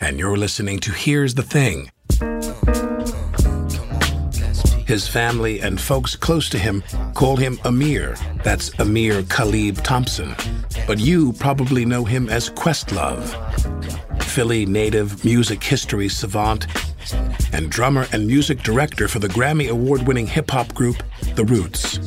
and you're listening to Here's the Thing. His family and folks close to him call him Ahmir. That's Ahmir Khalib Thompson. But you probably know him as Questlove. Philly native music history savant and drummer and music director for the Grammy Award winning hip hop group The Roots.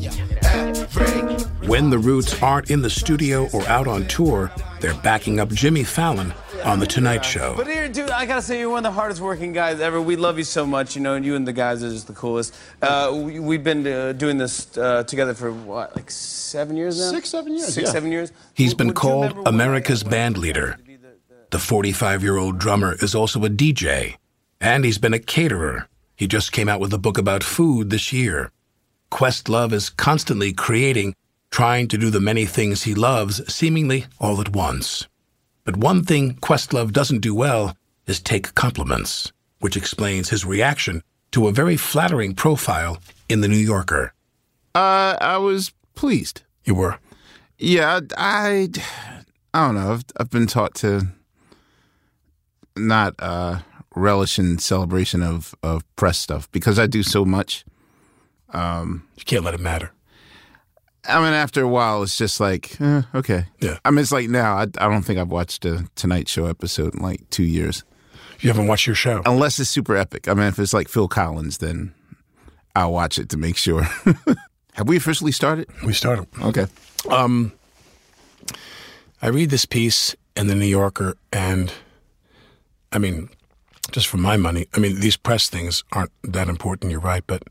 When The Roots aren't in the studio or out on tour, they're backing up Jimmy Fallon on The Tonight Show. But here, dude, I gotta say, you're one of the hardest working guys ever. We love you so much, you know, and you and the guys are just the coolest. Uh, we, have been uh, doing this uh, together for what, like seven years now? Six, seven years. Six, yeah. seven years. He's been called America's band leader. The 45 year old drummer is also a DJ, and he's been a caterer. He just came out with a book about food this year. Questlove is constantly creating, trying to do the many things he loves seemingly all at once. But one thing Questlove doesn't do well is take compliments, which explains his reaction to a very flattering profile in The New Yorker. Uh, I was pleased. You were? Yeah, I, I don't know. I've, I've been taught to not uh, relish in celebration of, of press stuff because I do so much. Um, you can't let it matter. I mean, after a while, it's just like, eh, okay. Yeah. I mean, it's like now, I, I don't think I've watched a Tonight Show episode in like two years. You haven't watched your show? Unless it's super epic. I mean, if it's like Phil Collins, then I'll watch it to make sure. Have we officially started? We started. Okay. Um, I read this piece in the New Yorker, and I mean, just for my money, I mean, these press things aren't that important. You're right, but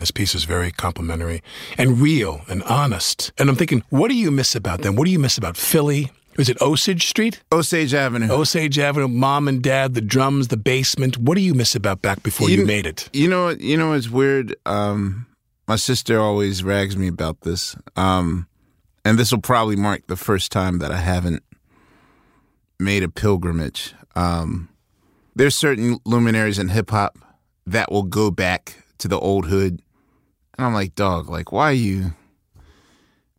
this piece is very complimentary and real and honest. And I'm thinking, what do you miss about them? What do you miss about Philly? Is it Osage Street? Osage Avenue. Osage Avenue, mom and dad, the drums, the basement. What do you miss about back before you, you made it? You know? You know it's weird. Um, my sister always rags me about this. Um, and this will probably mark the first time that I haven't made a pilgrimage. Um, there's certain luminaries in hip hop that will go back to the old hood. And I'm like, dog, like, why are you,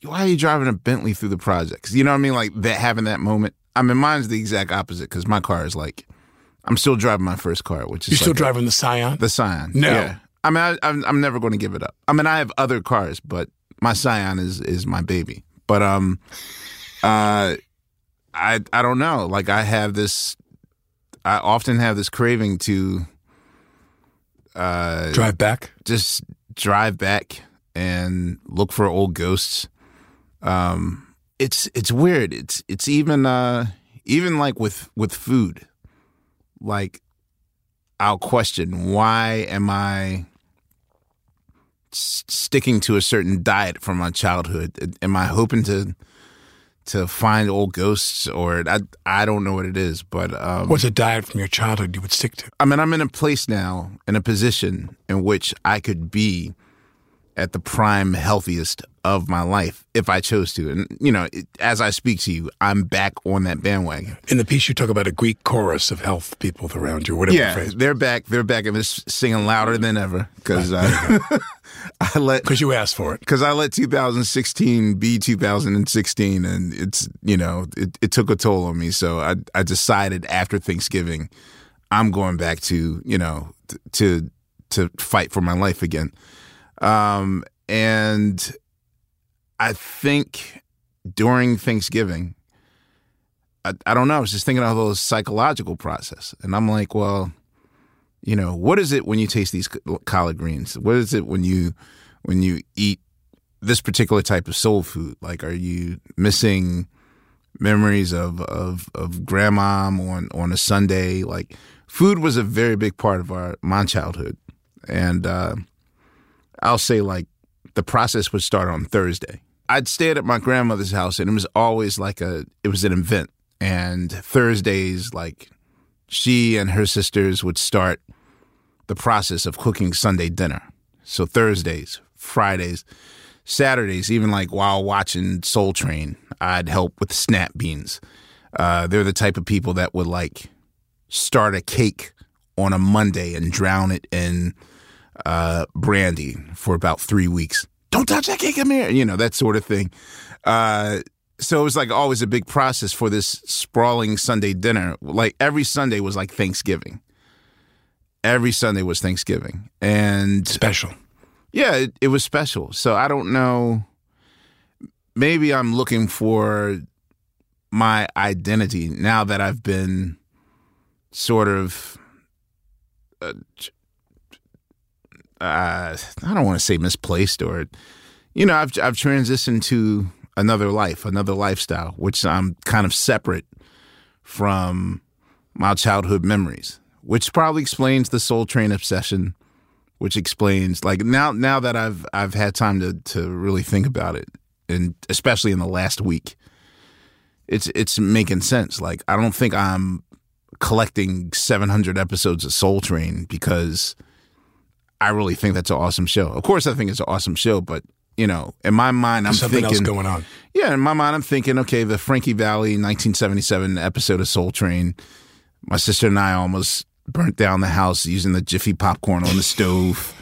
why are you driving a Bentley through the projects? You know what I mean? Like that, having that moment. I mean, mine's the exact opposite because my car is like, I'm still driving my first car, which is you're still like driving a, the Scion. The Scion. No, yeah. I mean, I, I'm I'm never going to give it up. I mean, I have other cars, but my Scion is is my baby. But um, uh, I I don't know. Like I have this, I often have this craving to uh, drive back, just drive back and look for old ghosts. Um, it's it's weird. It's it's even uh even like with with food, like I'll question why am I sticking to a certain diet from my childhood? Am I hoping to to find old ghosts or I I don't know what it is, but um, what's a diet from your childhood you would stick to? I mean, I'm in a place now, in a position in which I could be at the prime healthiest of my life if I chose to. And, you know, it, as I speak to you, I'm back on that bandwagon. In the piece, you talk about a Greek chorus of health people around you, whatever yeah, the they're back. They're back and they're singing louder than ever because uh, I let. Because you asked for it. Because I let 2016 be 2016 and it's, you know, it, it took a toll on me. So I, I decided after Thanksgiving, I'm going back to, you know, t- to, to fight for my life again. Um, and I think during Thanksgiving, I, I don't know, I was just thinking of all those psychological process. And I'm like, well, You know, what is it when you taste these collard greens? What is it when you when you eat this particular type of soul food? Like, are you missing memories of of of grandma on on a Sunday? Like, food was a very big part of our my childhood, and uh, I'll say like the process would start on Thursday. I'd stayed at my grandmother's house, and it was always like a it was an event. And Thursdays, like she and her sisters would start the process of cooking Sunday dinner. So Thursdays, Fridays, Saturdays, even like while watching Soul Train, I'd help with snap beans. Uh, they're the type of people that would like start a cake on a Monday and drown it in uh, brandy for about three weeks. Don't touch that cake, Ahmir. You know, that sort of thing. Uh, so it was like always a big process for this sprawling Sunday dinner. Like every Sunday was like Thanksgiving. Every Sunday was Thanksgiving. And special. Yeah, it, it was special. So I don't know. Maybe I'm looking for my identity now that I've been sort of uh, uh, I don't want to say misplaced or, you know, I've I've transitioned to another life, another lifestyle, which I'm kind of separate from my childhood memories, which probably explains the Soul Train obsession, which explains like now now that I've I've had time to to really think about it, and especially in the last week, it's it's making sense. Like I don't think I'm collecting 700 episodes of Soul Train because I really think that's an awesome show. Of course, I think it's an awesome show, but you know, in my mind, I'm something thinking else going on. Yeah, in my mind, I'm thinking, okay, the Frankie Valli 1977 episode of Soul Train. My sister and I almost burnt down the house using the Jiffy popcorn on the stove.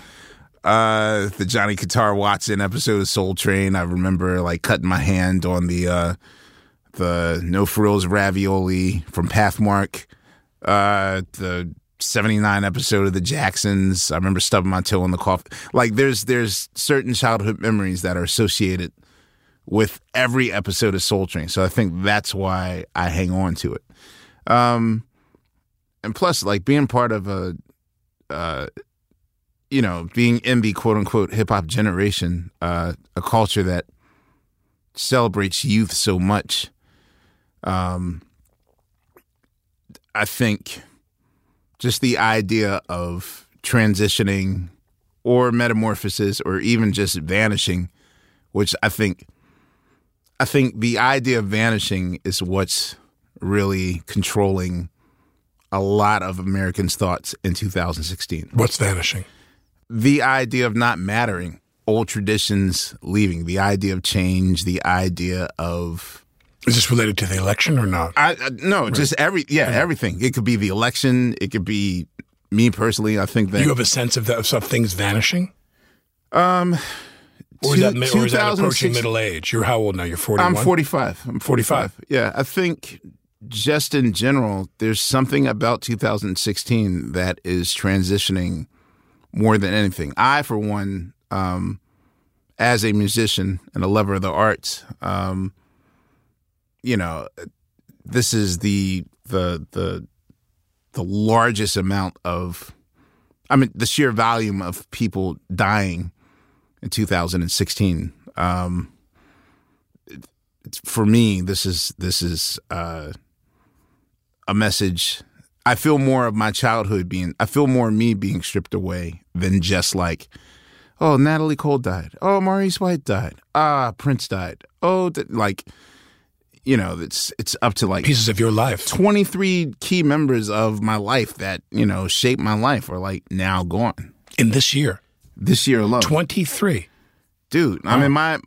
Uh, the Johnny Guitar Watson episode of Soul Train. I remember like cutting my hand on the uh, the No Frills ravioli from Pathmark. Uh, the 79 episode of the Jacksons. I remember stubbing my toe on the coffee. Like there's there's certain childhood memories that are associated with every episode of Soul Train. So I think that's why I hang on to it. Um and plus like being part of a uh you know, being in the quote unquote hip hop generation, uh a culture that celebrates youth so much. Um I think just the idea of transitioning or metamorphosis or even just vanishing, which I think I think the idea of vanishing is what's really controlling a lot of Americans' thoughts in 2016. What's vanishing? The idea of not mattering, old traditions leaving, the idea of change, the idea of is this related to the election or not? I, I no, right. just every yeah, yeah, everything. It could be the election. It could be me personally. I think that you have a sense of that of things vanishing. Um, or is, that, or is that approaching middle age? You're how old now? You're forty. I'm 45. I'm 45. 45. Yeah, I think just in general, there's something about 2016 that is transitioning more than anything. I, for one, um, as a musician and a lover of the arts, um, you know, this is the the the the largest amount of I mean the sheer volume of people dying in 2016. Um, for me, this is this is uh, a message. I feel more of my childhood being. I feel more of me being stripped away than just like, oh, Natalie Cole died. Oh, Maurice White died. Ah, Prince died. Oh, like you know, it's it's up to like pieces of your life. 23 key members of my life that, you know, shaped my life are like now gone. In this year. This year alone. 23. Dude, I mean my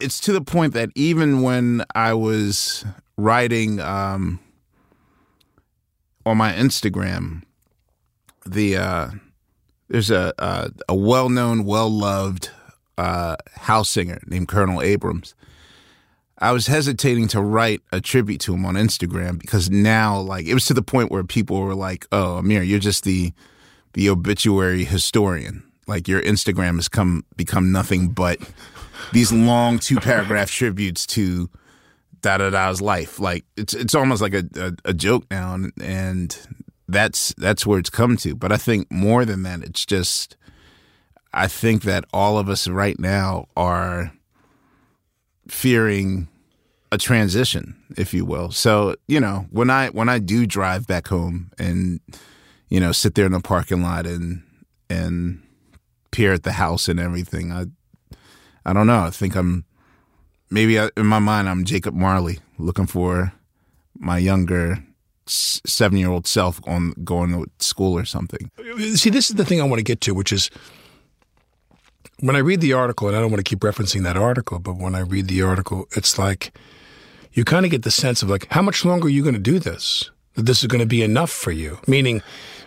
it's to the point that even when I was writing um on my Instagram, the uh there's a a, a well-known, well-loved uh house singer named Colonel Abrams I was hesitating to write a tribute to him on Instagram because now, like, it was to the point where people were like, "Oh, Ahmir, you're just the the obituary historian. Like, your Instagram has come become nothing but these long two paragraph tributes to da da da's life. Like, it's it's almost like a, a, a joke now, and, and that's that's where it's come to. But I think more than that, it's just I think that all of us right now are fearing a transition, if you will. So, you know, when I when I do drive back home and you know, sit there in the parking lot and and peer at the house and everything, I I don't know. I think I'm maybe I, in my mind I'm Jacob Marley looking for my younger seven year old self on going to school or something. See, this is the thing I want to get to, which is when I read the article, and I don't want to keep referencing that article, but when I read the article, it's like you kind of get the sense of like, how much longer are you going to do this? That this is going to be enough for you? Meaning,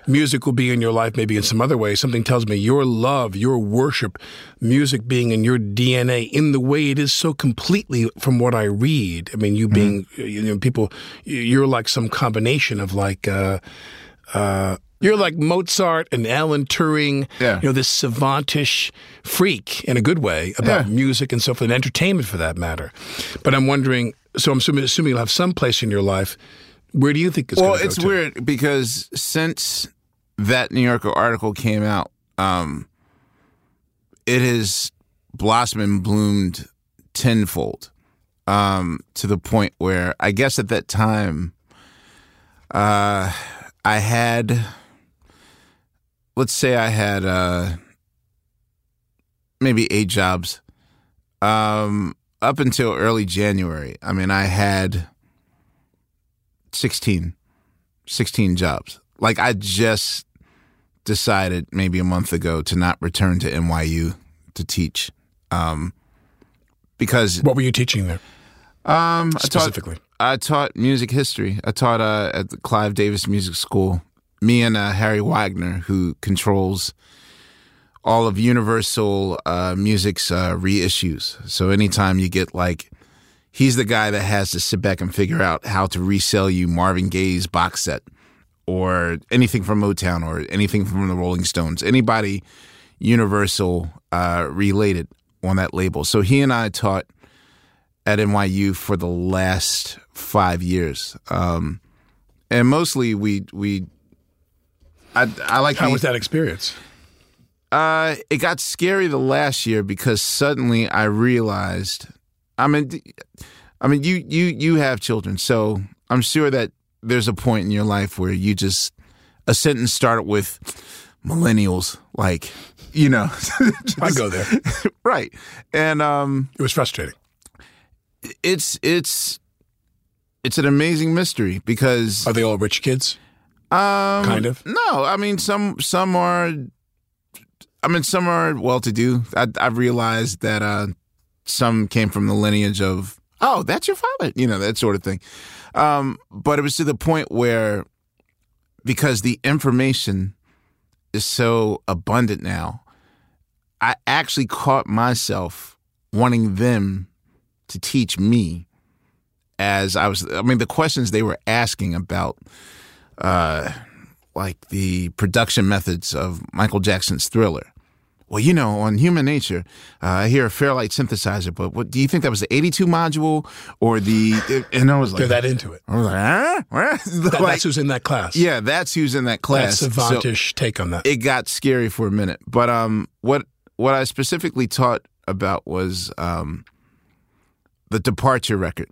music will be in your life maybe in some other way. Something tells me your love, your worship, music being in your DNA in the way it is so completely from what I read. I mean, you mm-hmm. being, you know, people, you're like some combination of like, uh, uh, you're like Mozart and Alan Turing, yeah. you know, this savantish freak in a good way about yeah. music and so forth, and entertainment for that matter. But I'm wondering, so I'm assuming, assuming you'll have some place in your life. Where do you think it's well? it's weird because since that New Yorker article came out, um, it has blossomed and bloomed tenfold um, to the point where I guess at that time, uh, I had let's say I had uh, maybe eight jobs um, up until early January. I mean, I had 16, 16 jobs. Like I just decided maybe a month ago to not return to NYU to teach. Um, because what were you teaching there? Um, specifically, I taught, I taught music history. I taught uh, at the Clive Davis Music School me and uh, Harry Weinger, who controls all of Universal uh, Music's uh, reissues. So anytime you get like, he's the guy that has to sit back and figure out how to resell you Marvin Gaye's box set or anything from Motown or anything from the Rolling Stones, anybody Universal uh, related on that label. So he and I taught at NYU for the last five years. Um, and mostly we we I, I like. How the, was that experience? Uh, it got scary the last year because suddenly I realized. I mean, I mean, you you you have children, so I'm sure that there's a point in your life where you just a sentence started with millennials, like you know. just, I go there, right? And um, it was frustrating. It's it's it's an amazing mystery because are they all rich kids? Um, kind of. No, I mean some some are. I mean some are well to do. I, I've realized that uh, some came from the lineage of oh that's your father, you know that sort of thing. Um, but it was to the point where because the information is so abundant now, I actually caught myself wanting them to teach me as I was. I mean the questions they were asking about uh, like the production methods of Michael Jackson's Thriller. Well, you know, on Human Nature, uh, I hear a Fairlight synthesizer, but what do you think that was the 82 module or the? And I was like, they're that into it. I was like, huh? That, like, that's who's in that class. Yeah, that's who's in that class. That's a vantage so take on that. It got scary for a minute, but um, what what I specifically taught about was um, the departure record.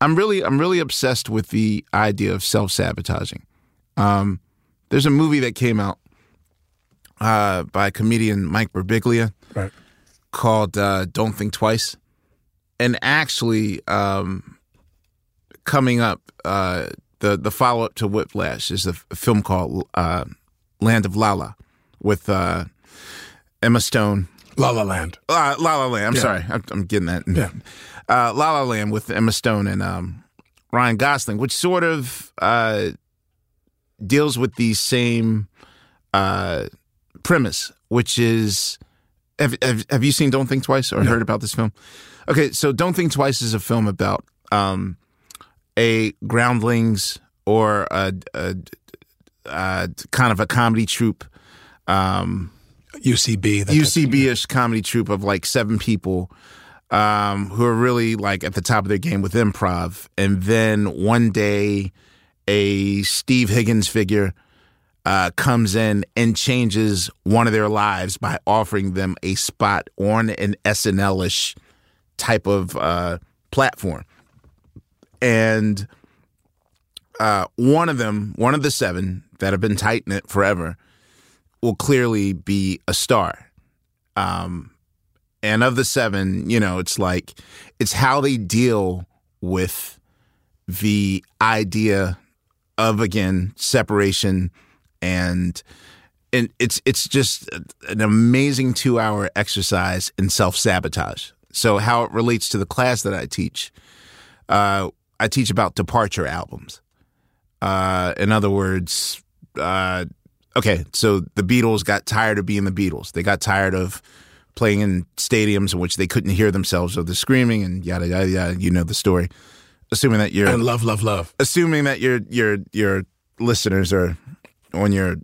I'm really I'm really obsessed with the idea of self sabotaging. Um, there's a movie that came out uh, by comedian Mike Birbiglia right. called uh, "Don't Think Twice," and actually, um, coming up, uh, the the follow up to Whiplash is a film called uh, "Land of Lala" with uh, Emma Stone. La La Land. Uh, La La Land. I'm yeah. sorry, I'm, I'm, getting that. Yeah. La La Land with Emma Stone and um, Ryan Gosling, which sort of deals with these same uh, premise, which is have, have, have you seen Don't Think Twice or no. heard about this film? Okay, so Don't Think Twice is a film about um, a groundlings or a, a, a, kind of a comedy troupe. Um, UCB, UCB ish comedy troupe of like seven people um, who are really like at the top of their game with improv. And then one day, a Steve Higgins figure uh, comes in and changes one of their lives by offering them a spot on an SNL ish type of uh, platform. And uh, one of them, one of the seven that have been tight knit forever, will clearly be a star. Um, and of the seven, you know, it's like it's how they deal with the idea of again separation and and it's it's just an amazing two hour exercise in self sabotage. So how it relates to the class that I teach, uh, I teach about departure albums. Uh, in other words, uh, okay, so the Beatles got tired of being the Beatles. They got tired of playing in stadiums in which they couldn't hear themselves or the screaming and yada yada yada. You know the story. Assuming that you're and love, love, love. Assuming that your your your listeners are on your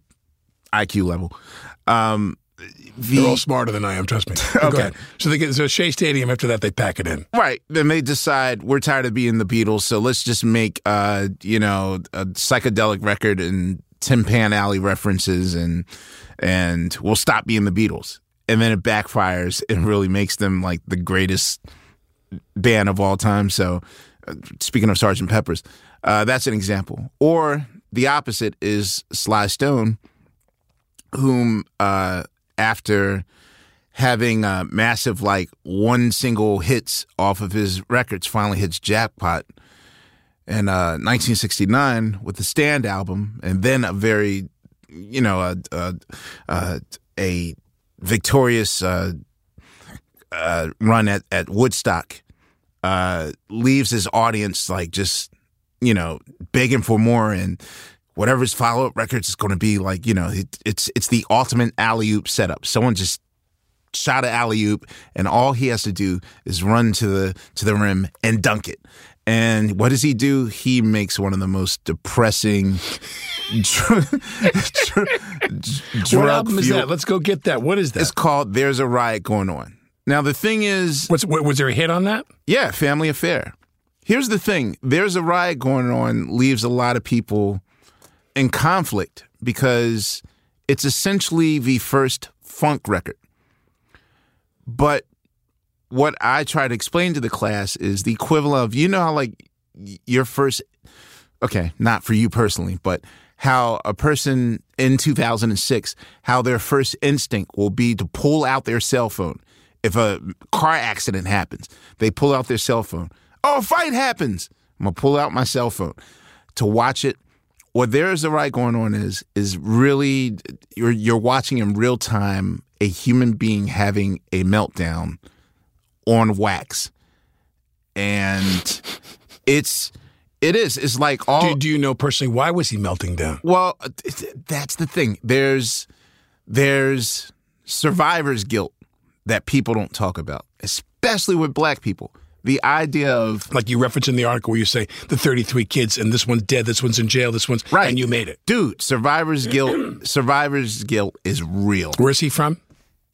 IQ level. Um, the, They're all smarter than I am. Trust me. okay. So they get so Shea Stadium. After that, they pack it in. Right. Then they decide we're tired of being the Beatles, so let's just make uh you know a psychedelic record and Tin Pan Alley references and and we'll stop being the Beatles. And then it backfires and really makes them like the greatest band of all time. So, uh, speaking of Sergeant Pepper's, uh, that's an example. Or the opposite is Sly Stone, whom uh, after having uh, massive like one single hits off of his records finally hits jackpot in uh, 1969 with the Stand album, and then a very, you know, a a, a, a victorious uh, uh, run at at Woodstock. Uh, leaves his audience like just you know, begging for more and whatever his follow up records is going to be like, you know, it, it's it's the ultimate alley oop setup. Someone just shot an alley oop, and all he has to do is run to the to the rim and dunk it. And what does he do? He makes one of the most depressing. dr- what album is that? Let's go get that. What is that? It's called "There's a Riot Going On." Now the thing is, What's, was there a hit on that? Yeah, Family Affair. Here's the thing there's a riot going on, leaves a lot of people in conflict because it's essentially the first funk record. But what I try to explain to the class is the equivalent of, you know, how like your first, okay, not for you personally, but how a person in 2006, how their first instinct will be to pull out their cell phone. If a car accident happens, they pull out their cell phone Oh, a fight happens. I'm gonna pull out my cell phone to watch it. What there is a riot going on is is really you're you're watching in real time a human being having a meltdown on wax, and it's it is it's like all. Do, do you know personally why was he melting down? Well, uh, that's the thing. There's there's survivor's guilt that people don't talk about, especially with black people the idea of like you reference in the article where you say the 33 kids and this one's dead, this one's in jail, this one's right, and you made it, dude. Survivor's guilt. survivor's guilt is real. Where's he from?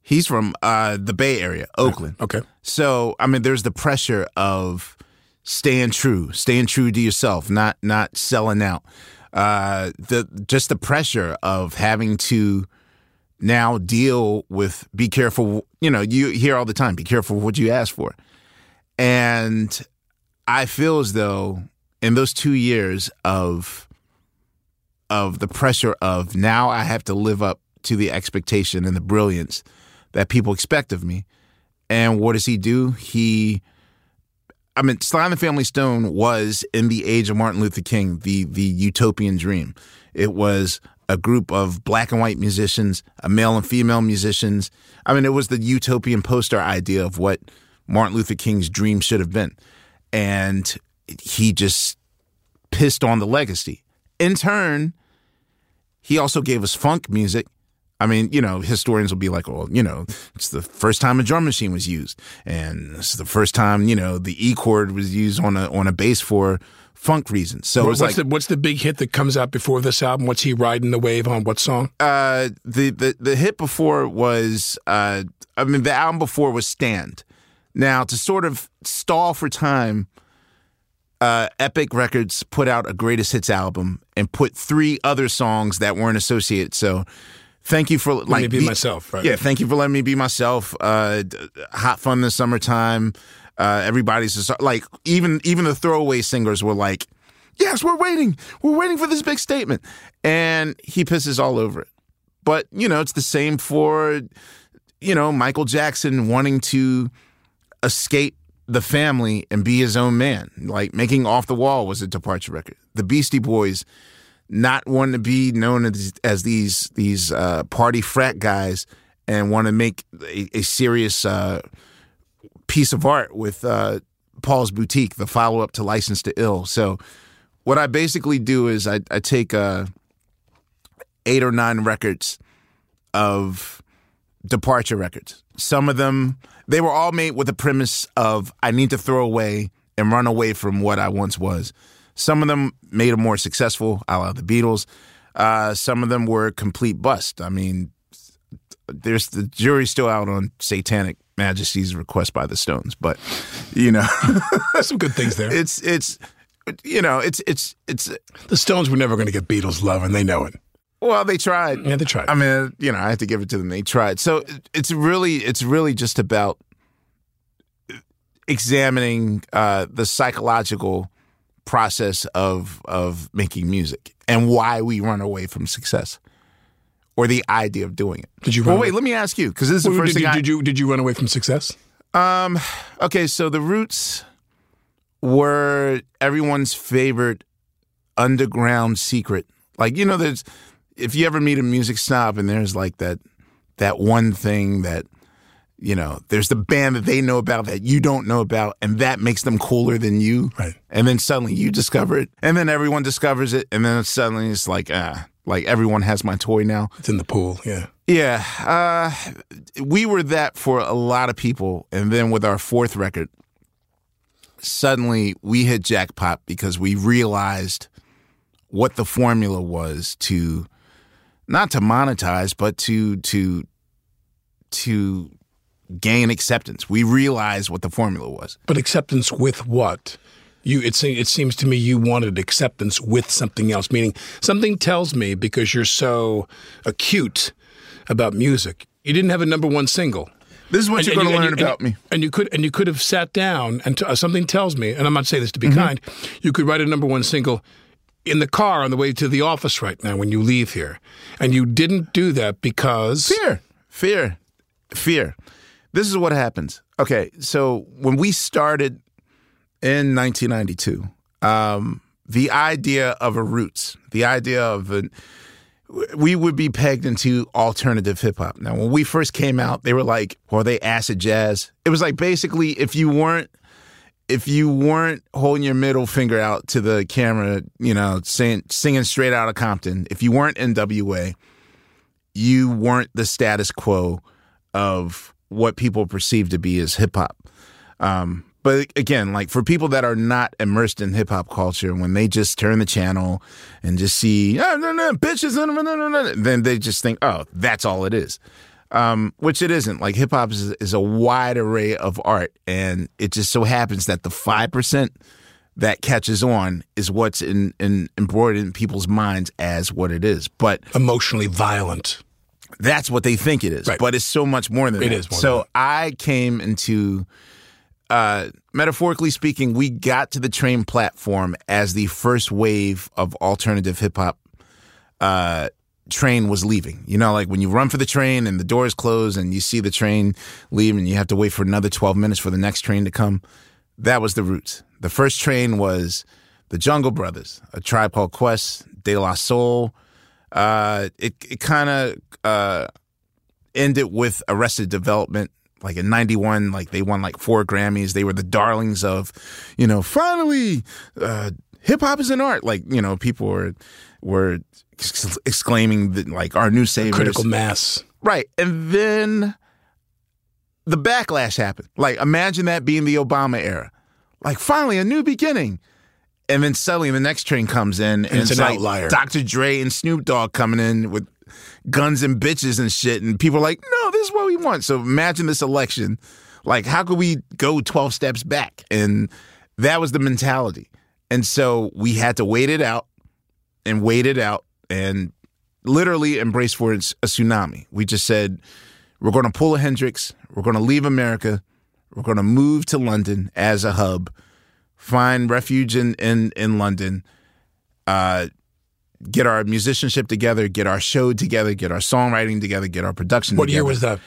He's from uh, the Bay Area, Oakland. Okay. So I mean, there's the pressure of staying true, staying true to yourself, not not selling out. Uh, the just the pressure of having to now deal with be careful. You know, you hear all the time, be careful what you ask for. And I feel as though in those two years of of the pressure of now I have to live up to the expectation and the brilliance that people expect of me. And what does he do? He I mean, Sly and the Family Stone was in the age of Martin Luther King, the the utopian dream. It was a group of black and white musicians, a male and female musicians. I mean, it was the utopian poster idea of what Martin Luther King's dream should have been. And he just pissed on the legacy. In turn, he also gave us funk music. I mean, you know, historians will be like, well, you know, it's the first time a drum machine was used. And it's the first time, you know, the E chord was used on a on a bass for funk reasons. So what's like, the what's the big hit that comes out before this album? What's he riding the wave on? What song? Uh, the the the hit before was uh, I mean, the album before was Stand. Now, to sort of stall for time, uh, Epic Records put out a greatest hits album and put three other songs that weren't associated. So thank you for Let like me be the- myself, right? Yeah, thank you for letting me be myself. Uh, hot fun this summertime. Uh, everybody's just, like even even the throwaway singers were like, "Yes, we're waiting. We're waiting for this big statement," and he pisses all over it. But you know, it's the same for you know Michael Jackson wanting to escape the family and be his own man. Like making Off the Wall was a departure record. The Beastie Boys not wanting to be known as, as these these uh, party frat guys and want to make a, a serious uh, piece of art with uh, Paul's Boutique, the follow up to License to Ill. So what I basically do is I, I take uh, eight or nine records of departure records. Some of them they were all made with the premise of I need to throw away and run away from what I once was. Some of them made them more successful, a la the Beatles. Uh, some of them were a complete bust. I mean, there's the jury's still out on Satanic Majesty's request by the Stones, but you know, There's some good things there. it's it's you know, it's it's it's the Stones were never going to get Beatles love, and they know it. Well, they tried. Yeah, they tried. I mean, you know, I have to give it to them. They tried. So it's really, it's really just about examining uh, the psychological process of of making music and why we run away from success or the idea of doing it. Did you Well, wait. away- Let me ask you because this is the Well, first did, thing you, I did you did you run away from success? um, okay, so the Roots were everyone's favorite underground secret. Like you know, there's if you ever meet a music snob and there's like that that one thing that you know, there's the band that they know about that you don't know about, and that makes them cooler than you. Right. And then suddenly you discover it, and then everyone discovers it, and then suddenly it's like, ah, like everyone has my toy now. It's in the pool. Yeah. Yeah, uh, we were that for a lot of people, and then with our fourth record, suddenly we hit jackpot because we realized what the formula was to not to monetize, but to to to gain acceptance. We realized what the formula was. But acceptance with what? You, it, it seems to me you wanted acceptance with something else, meaning something tells me because you're so acute about music. You didn't have a number one single. This is what And- you're and going to you- learn and you- about me. And you could and you could have sat down and t- uh, something tells me, and I'm not saying this to Mm-hmm. be kind. You could write a number one single in the car on the way to the office right now when you leave here, and you didn't do that because Fear, fear, fear. This is what happens. Okay, so when we started in 1992, um, the idea of a roots, the idea of an, we would be pegged into alternative hip hop. Now, when we first came out, they were like, "Well, they acid jazz." It was like basically, if you weren't, if you weren't holding your middle finger out to the camera, you know, saying singing straight out of Compton, if you weren't NWA, you weren't the status quo of what people perceive to be as hip hop. Um, but again, like for people that are not immersed in hip hop culture, when they just turn the channel and just see oh, no, no, bitches, no, no, no, no, no," then they just think, oh, that's all it is. Um, which it isn't. Like hip hop is, is a wide array of art, and it just so happens that the five percent that catches on is what's in, in embroidered in people's minds as what it is. But emotionally violent. that's what they think it is, Right. but it's so much more than It that. is more so than I came into, uh, metaphorically speaking, we got to the train platform as the first wave of alternative hip hop uh, train was leaving. You know, like when you run for the train and the doors close and you see the train leave and you have to wait for another 12 minutes for the next train to come. That was the roots. The first train was the Jungle Brothers, a tribe called Quest, De La Soul. Uh, it it kind of uh, ended with Arrested Development. Like in '91, like they won like four Grammys. They were the darlings of, you know, finally, uh, hip hop is an art. Like you know, people were were ex- exclaiming that like our new saviors. Critical mass. Right. And then the backlash happened. Like, imagine that being the Obama era. Like, finally, a new beginning. And then suddenly the next train comes in and, it's an like outlier. Dr. Dre and Snoop Dogg coming in with guns and bitches and shit. And people are like, no, this is what we want. So imagine this election. Like, how could we go 12 steps back? And that was the mentality. And so we had to wait it out and wait it out and literally embrace for a tsunami. We just said, we're going to pull a Hendrix, we're going to leave America, we're going to move to London as a hub, find refuge in, in, in London, uh, get our musicianship together, get our show together, get our songwriting together, get our production What together. What year was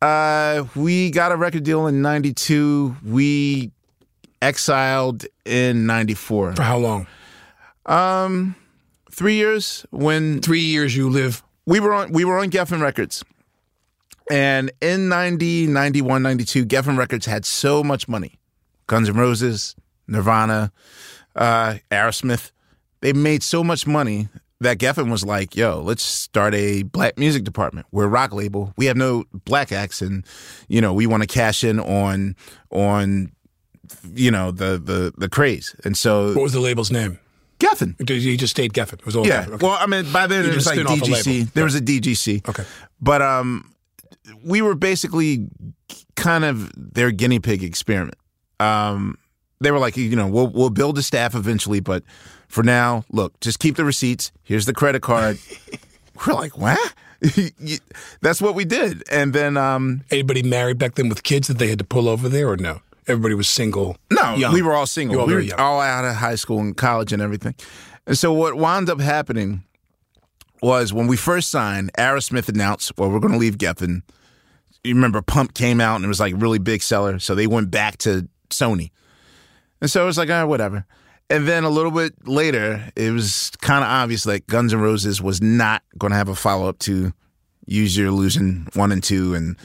that? Uh, we got a record deal in 92. We exiled in 94. For how long? Um, three years when Three years you live. we were on we were on Geffen Records. And in 90, 91, 92, Geffen Records had so much money. Guns N' Roses, Nirvana, uh, Aerosmith. They made so much money that Geffen was like, yo, let's start a black music department. We're a rock label. We have no black acts and, you know, we want to cash in on on you know, the the the craze. And so What was the label's name? Geffen. You just stayed Geffen. It was all Yeah. Geffen. Okay. Well, I mean, by then it was like spin off a DGC. There was a DGC. Okay. But um, we were basically kind of their guinea pig experiment. Um, they were like, you know, we'll we'll build a staff eventually, but for now, look, just keep the receipts. Here's the credit card. we're like, what? That's what we did, and then um, Anybody married back then with kids that they had to pull over there or no? Everybody was single. No, young. we were all single. All we were young. all out of high school and college and everything. And so what wound up happening was when we first signed, Aerosmith announced, well, we're going to leave Geffen. You remember Pump came out and it was like a really big seller. So they went back to Sony. And so it was like, ah, whatever. And then a little bit later, it was kind of obvious that Guns N' Roses was not going to have a follow up to Use Your Illusion 1 and 2. And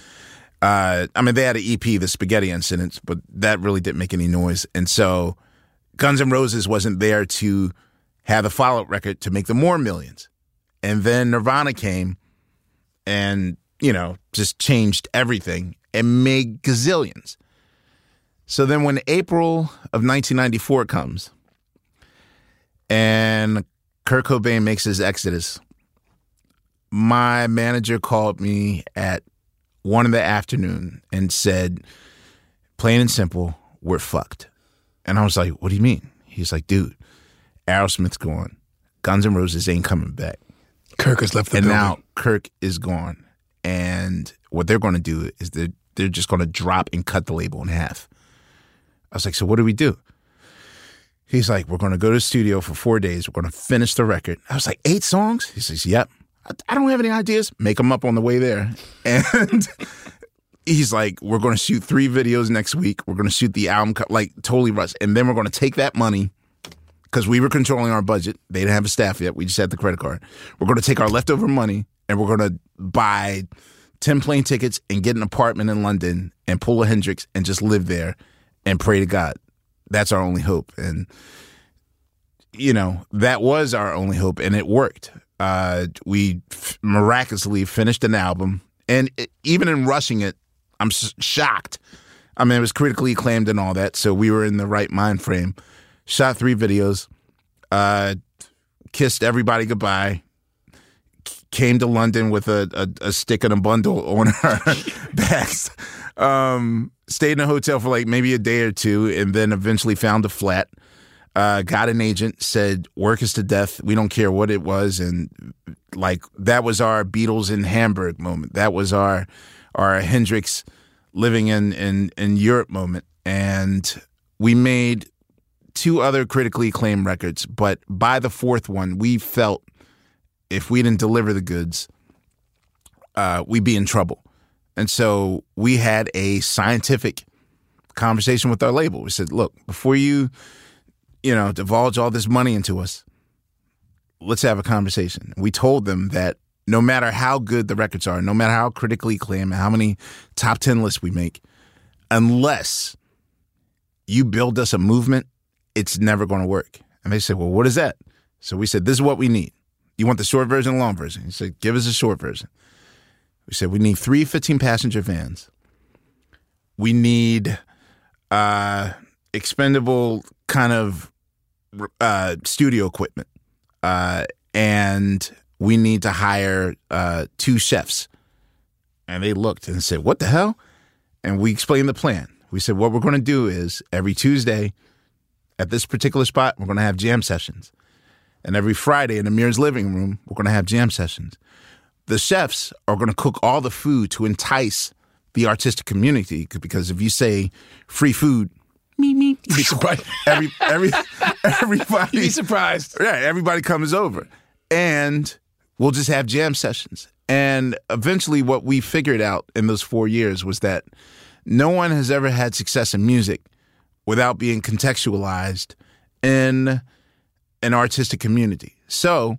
uh, I mean, they had an EP, The Spaghetti Incident, but that really didn't make any noise. And so Guns N' Roses wasn't there to have the follow up record to make them more millions. And then Nirvana came and, you know, just changed everything and made gazillions. So then when April of 1994 comes and Kurt Cobain makes his exodus, my manager called me at one in the afternoon and said, plain and simple, we're fucked. And I was like, what do you mean? He's like, dude, Aerosmith's gone. Guns N' Roses ain't coming back. Kurt has left the and building. now Kurt is gone. And what they're going to do is they're, they're just going to drop and cut the label in half. I was like, so what do we do? He's like, we're going to go to the studio for four days. We're going to finish the record. I was like, eight songs? He says, yep. I, don't have any ideas. Make them up on the way there. And he's like, we're going to shoot three videos next week. We're going to shoot the album, like totally rush. And then we're going to take that money because we were controlling our budget. They didn't have a staff yet. We just had the credit card. We're going to take our leftover money and we're going to buy 10 plane tickets and get an apartment in London and pull a Hendrix and just live there and pray to God. That's our only hope. And, you know, that was our only hope and it worked. Uh, we f- miraculously finished an album. And it, even in rushing it, I'm s- shocked. I mean, it was critically acclaimed and all that. So we were in the right mind frame. Shot three videos, uh, kissed everybody goodbye, came to London with a, a, a stick and a bundle on our backs. Um, stayed in a hotel for like maybe a day or two, and then eventually found a flat. Uh, got an agent, said work is to death. We don't care what it was, and like that was our Beatles in Hamburg moment. That was our our Hendrix living in in in Europe moment, and we made two other critically acclaimed records. But by the fourth one, we felt if we didn't deliver the goods, uh, we'd be in trouble. And so we had a scientific conversation with our label. We said, look, before you, you know, divulge all this money into us, let's have a conversation. We told them that no matter how good the records are, no matter how critically acclaimed, how many top 10 lists we make, unless you build us a movement, it's never going to work. And they said, well, what is that? So we said, this is what we need. You want the short version, the long version? He said, give us a short version. We said, we need three 15 passenger vans. We need uh, expendable kind of uh, studio equipment. Uh, and we need to hire uh, two chefs. And they looked and said, what the hell? And we explained the plan. We said, what we're going to do is every Tuesday, at this particular spot, we're going to have jam sessions. And every Friday in Ahmir's living room, we're going to have jam sessions. The chefs are going to cook all the food to entice the artistic community because if you say free food, me me, you'd be surprised. every every everybody You'd be surprised. yeah, everybody comes over, and we'll just have jam sessions. And eventually, what we figured out in those four years was that no one has ever had success in music without being contextualized in an artistic community. So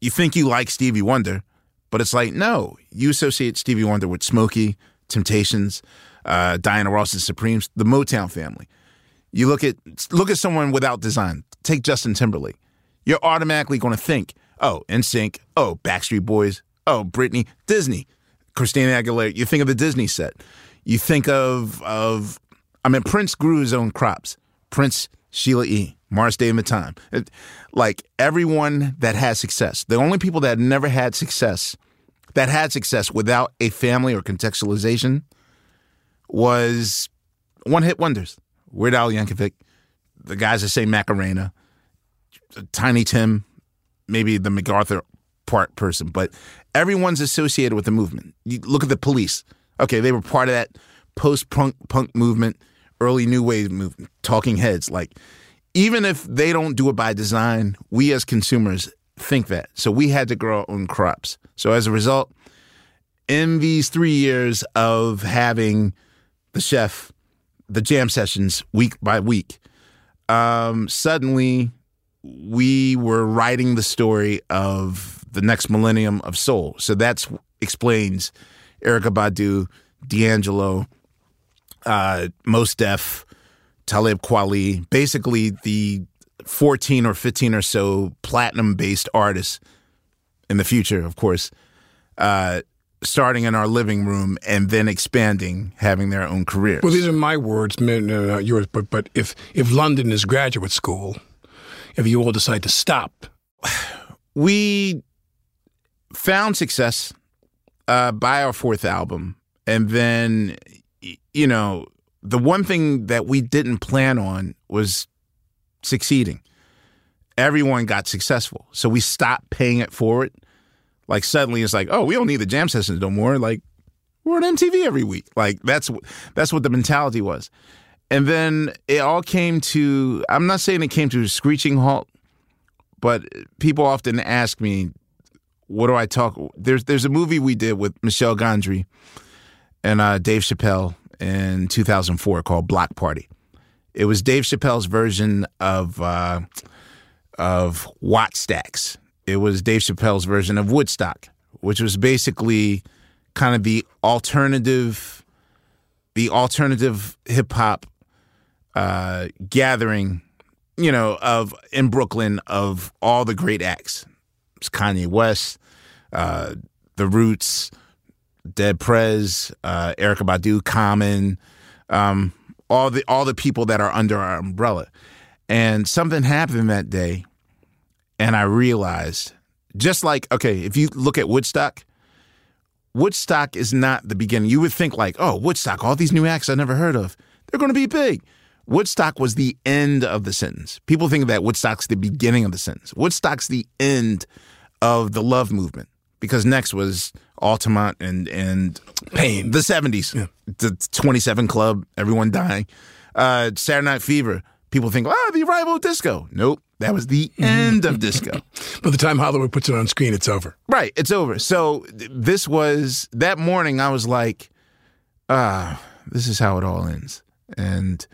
you think you like Stevie Wonder, but it's like, no, you associate Stevie Wonder with Smokey, Temptations, uh, Diana Ross's Supremes, the Motown family. You look at look at someone without design. Take Justin Timberlake. You're automatically going to think, oh, NSYNC, oh, Backstreet Boys, oh, Britney, Disney, Christina Aguilera. You think of the Disney set. You think of of I mean, Prince grew his own crops. Prince, Sheila E., Morris Day Time. Like everyone that has success, the only people that never had success, that had success without a family or contextualization, was one hit wonders. Weird Al Yankovic, the guys that say Macarena, Tiny Tim, maybe the MacArthur part person, but everyone's associated with the movement. You look at the police. Okay, they were part of that post punk punk movement, early new wave movement, talking heads. Like, even if they don't do it by design, we as consumers think that. So we had to grow our own crops. So as a result, in these three years of having the chef, the jam sessions week by week, um, suddenly we were writing the story of the next millennium of soul. So that's explains Erykah Badu, D'Angelo, uh, Mos Def, Talib Kweli, basically the 14 or 15 or so platinum based artists in the future, of course, uh, starting in our living room and then expanding, having their own careers. Well, these are my words, no, no, not yours. But but if if London is graduate school, if you all decide to stop, we found success uh, by our fourth album, and then you know the one thing that we didn't plan on was succeeding. Everyone got successful, so we stopped paying it forward. Like suddenly, it's like, oh, we don't need the jam sessions no more. Like we're on MTV every week. Like that's that's what the mentality was. And then it all came to. I'm not saying it came to a screeching halt, but people often ask me, "What do I talk?" There's there's a movie we did with Michel Gondry and uh, Dave Chappelle in 2004 called Block Party. It was Dave Chappelle's version of uh, of Wattstax. It was Dave Chappelle's version of Woodstock, which was basically kind of the alternative, the alternative hip hop uh, gathering, you know, of in Brooklyn of all the great acts. It's Kanye West, uh, The Roots, Dead Prez, uh, Erykah Badu, Common, um, all the all the people that are under our umbrella. And something happened that day, and I realized, just like okay, if you look at Woodstock, Woodstock is not the beginning. You would think like, oh, Woodstock, all these new acts I never heard of, they're going to be big. Woodstock was the end of the sentence. People think that Woodstock's the beginning of the sentence. Woodstock's the end of the love movement because next was Altamont and and Pain. the seventies, the Twenty Seven Club, everyone dying. Uh, Saturday Night Fever. People think, oh, the arrival of disco. Nope, that was the end of disco. by the time Hollywood puts it on screen, it's over. Right, it's over. So this was that morning. I was like, ah, this is how it all ends, and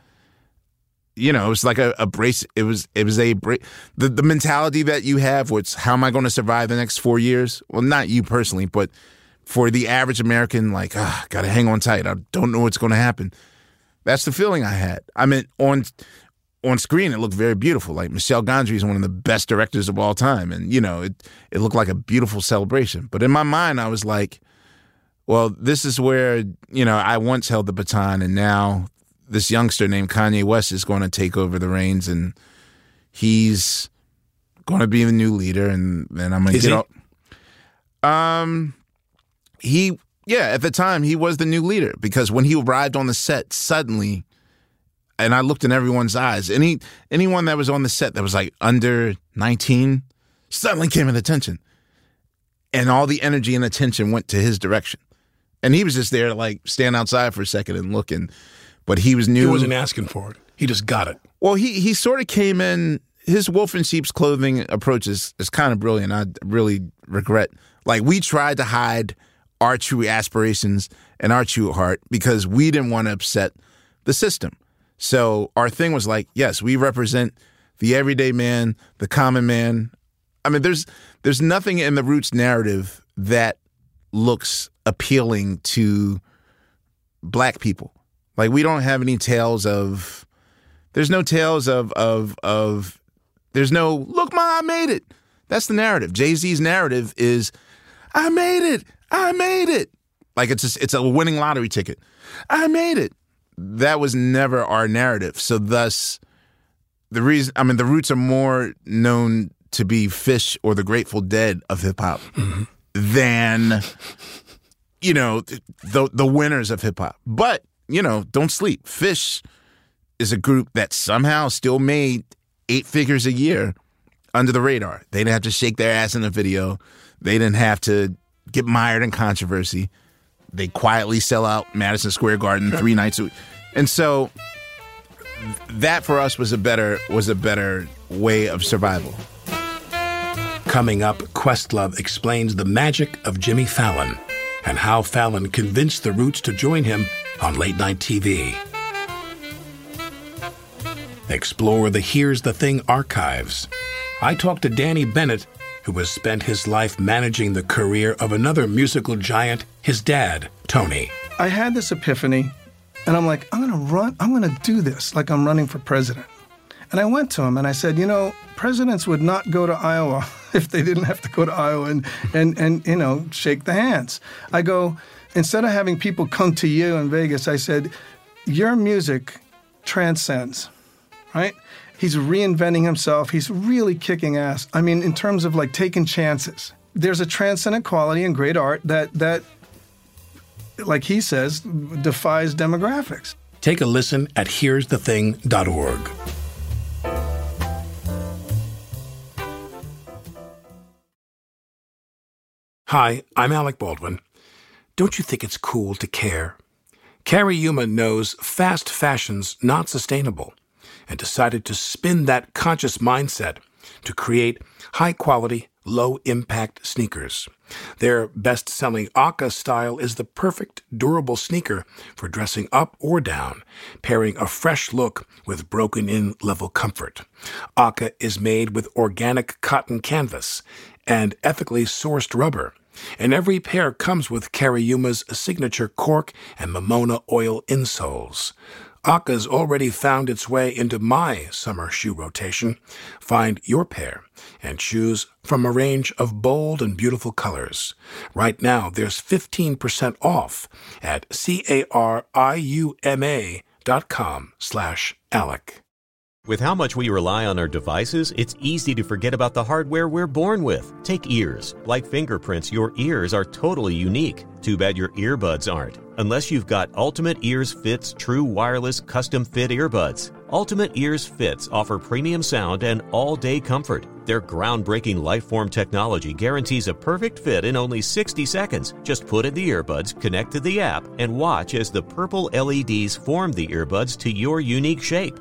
you know, it was like a, a brace. It was it was a bra- the the mentality that you have. What's how am I going to survive the next four years? Well, not you personally, but for the average American, like, ah, gotta hang on tight. I don't know what's going to happen. That's the feeling I had. I mean, on on screen, it looked very beautiful. Like Michel Gondry is one of the best directors of all time, and you know, it it looked like a beautiful celebration. But in my mind, I was like, well, this is where you know I once held the baton, and now this youngster named Kanye West is going to take over the reins, and he's going to be the new leader, and then I'm going to get he? all. Um, he yeah, at the time he was the new leader because when he arrived on the set, suddenly and I looked in everyone's eyes. Any anyone that was on the set that was like under 19 suddenly came in attention. And all the energy and attention went to his direction. And he was just there to like stand outside for a second and look and but he was new. He wasn't asking for it. He just got it. Well, he he sort of came in his wolf in sheep's clothing approach is, is kind of brilliant. I really regret like we tried to hide our true aspirations and our true heart because we didn't want to upset the system. So our thing was like, yes, we represent the everyday man, the common man. I mean, there's there's nothing in the roots narrative that looks appealing to black people. Like we don't have any tales of there's no tales of of of there's no look, ma, I made it. That's the narrative. Jay Z's narrative is, I made it. I made it. Like it's a, it's a winning lottery ticket. I made it that was never our narrative. So thus the reason I mean the roots are more known to be Phish or the Grateful Dead of hip hop mm-hmm. than you know the the winners of hip hop. But, you know, don't sleep. Phish is a group that somehow still made eight figures a year under the radar. They didn't have to shake their ass in a video. They didn't have to get mired in controversy. They quietly sell out Madison Square Garden three nights a week. And so that for us was a better was a better way of survival. Coming up, Questlove explains the magic of Jimmy Fallon and how Fallon convinced the Roots to join him on late night TV. Explore the Here's the Thing archives. I talked to Danny Bennett who has spent his life managing the career of another musical giant, his dad, Tony. I had this epiphany, and I'm like, I'm to run, I'm to do this like I'm running for president. And I went to him and I said, you know, presidents would not go to Iowa if they didn't have to go to Iowa and, and, and you know, shake the hands. I go, instead of having people come to you in Vegas, I said, your music transcends, right? He's reinventing himself. He's really kicking ass. I mean, in terms of like taking chances. There's a transcendent quality in great art that that like he says defies demographics. Take a listen at here'sthething.org. Hi, I'm Alec Baldwin. Don't you think it's cool to care? Cariuma knows fast fashion's not sustainable and decided to spin that conscious mindset to create high quality, low impact sneakers. Their best selling OCA style is the perfect durable sneaker for dressing up or down, pairing a fresh look with broken in level comfort. OCA is made with organic cotton canvas and ethically sourced rubber. And every pair comes with Cariuma's signature cork and Mamona oil insoles. OCA's already found its way into my summer shoe rotation. Find your pair and choose from a range of bold and beautiful colors. Right now, there's 15% off at C-A-R-I-U-M-A dot com slash Alec. With how much we rely on our devices, it's easy to forget about the hardware we're born with. Take ears. Like fingerprints, your ears are totally unique. Too bad your earbuds aren't. Unless you've got Ultimate Ears Fits true wireless custom fit earbuds. Ultimate Ears Fits offer premium sound and all day comfort. Their groundbreaking lightform technology guarantees a perfect fit in only 60 seconds. Just put in the earbuds, connect to the app, and watch as the purple LEDs form the earbuds to your unique shape.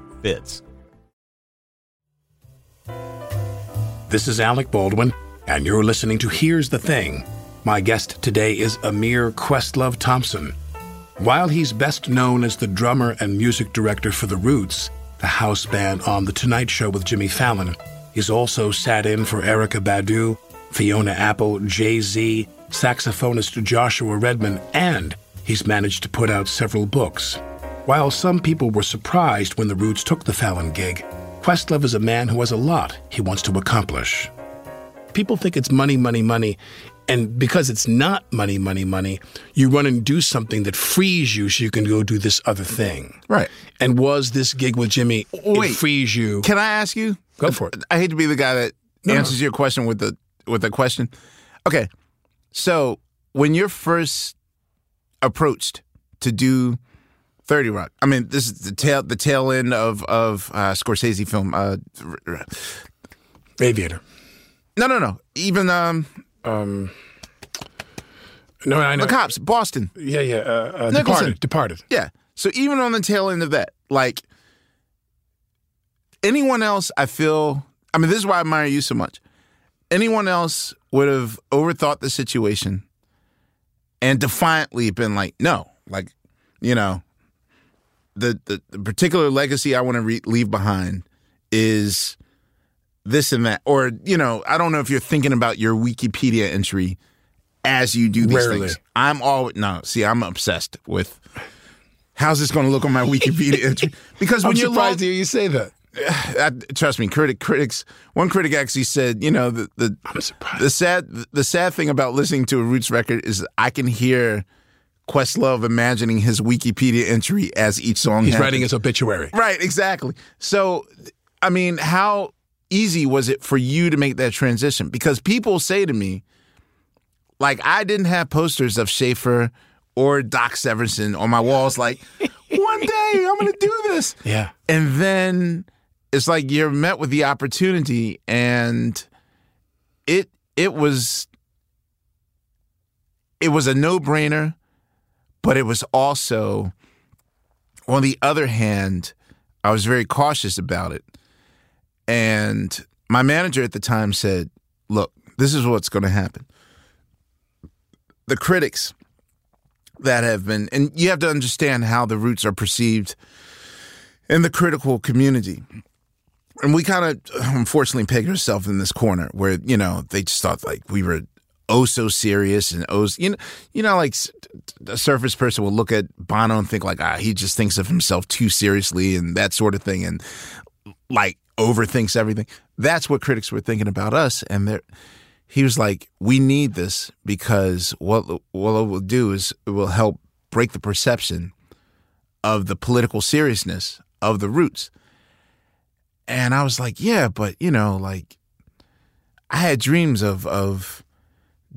fits. This is Alec Baldwin, and you're listening to Here's the Thing. My guest today is Ahmir Questlove Thompson. While he's best known as the drummer and music director for The Roots, the house band on The Tonight Show with Jimmy Fallon, he's also sat in for Erykah Badu, Fiona Apple, Jay Z, saxophonist Joshua Redman, and he's managed to put out several books. While some people were surprised when the Roots took the Fallon gig, Questlove is a man who has a lot he wants to accomplish. People think it's money, money, money, and because it's not money, money, money, you run and do something that frees you so you can go do this other thing. Right. And was this gig with Jimmy, Wait. it frees you? Can I ask you? Go for it. I hate to be the guy that No, no. answers your question with the with a question. Okay, so when you're first approached to do Thirty Rock, I mean, this is the tail the tail end of of uh, Scorsese film. Uh, Aviator. no, no, no. Even um, Um, no, I know. the cops, Boston. Yeah, yeah. Uh, uh, Nicholson. departed. Departed. Yeah. So even on the tail end of that, like anyone else, I feel. I mean, this is why I admire you so much. Anyone else would have overthought the situation and defiantly been like, no, like, you know, the the, the particular legacy I want to re- leave behind is this and that, or you know, I don't know if you're thinking about your Wikipedia entry as you do these Rarely. things. I'm all no. See, I'm obsessed with how's this going to look on my Wikipedia entry because when I'm you're surprised to hear you say that. I, trust me, critic critics. One critic actually said, you know, the the I'm surprised. the sad the sad thing about listening to a Roots record is I can hear Questlove imagining his Wikipedia entry as each song. He's happens. writing his obituary. Right, exactly. So, I mean, how easy was it for you to make that transition? Because people say to me, like, I didn't have posters of Shaffer or Doc Severinsen on my walls, like, one day I'm going to do this. Yeah. And then it's like you're met with the opportunity and it it was it was a no-brainer, but it was also on the other hand, I was very cautious about it. And my manager at the time said, "Look, this is what's going to happen. The critics that have been and you have to understand how the roots are perceived in the critical community. And we kind of unfortunately pegged ourselves in this corner where, you know, they just thought like we were oh so serious and oh, you know, you know, like a surface person will look at Bono and think like, ah, he just thinks of himself too seriously and that sort of thing, and like overthinks everything. That's what critics were thinking about us, and they're. He was like, "We need this because what what it will do is it will help break the perception of the political seriousness of the roots." And I was like, "Yeah, but you know, like I had dreams of of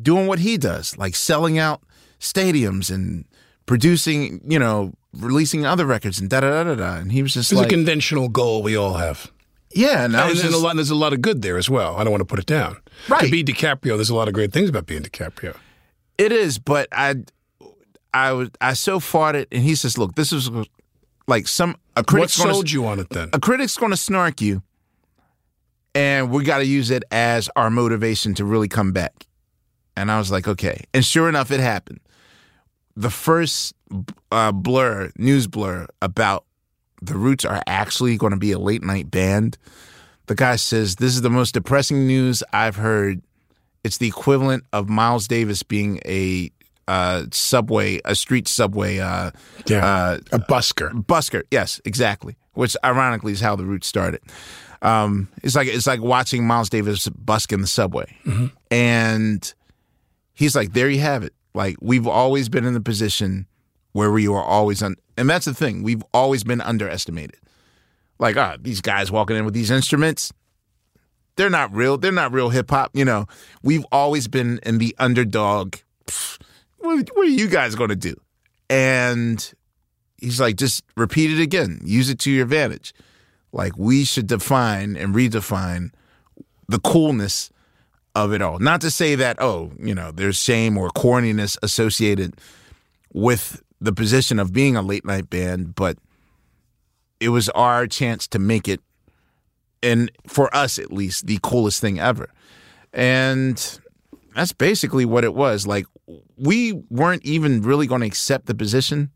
doing what he does, like selling out stadiums and producing, you know, releasing other records and da da da da da." And he was just It's like, a conventional goal we all have. "Yeah," and And there's, just a lot, there's a lot of good there as well. I don't want to put it down. Right. To be DiCaprio, there's a lot of great things about being DiCaprio. It is, but I, I was, I so fought it, and he says, "Look, this is like some a What critic's gonna, sold you on it then? a critic's going to snark you, and we got to use it as our motivation to really come back." And I was like, "Okay," and sure enough, it happened. The first uh, blur, news blur about the Roots are actually going to be a late night band. The guy says, "This is the most depressing news I've heard it's the equivalent of Miles Davis being a uh, subway, a street subway uh, Yeah. uh, a busker. busker. Yes, exactly. Which ironically is how the roots started. Um, it's like it's like watching Miles Davis busk in the subway, and he's like, "There you have it. Like we've always been in the position where we are always on, and that's the thing. We've always been underestimated. Like, ah, these guys walking in with these instruments." they're not real. They're not real hip hop. You know, we've always been in the underdog. What, what are you guys going to do? And he's like, just repeat it again. Use it to your advantage. Like we should define and redefine the coolness of it all. Not to say that oh, you know, there's shame or corniness associated with the position of being a late night band, but it was our chance to make it and for us at least the coolest thing ever and that's basically what it was like we weren't even really going to accept the position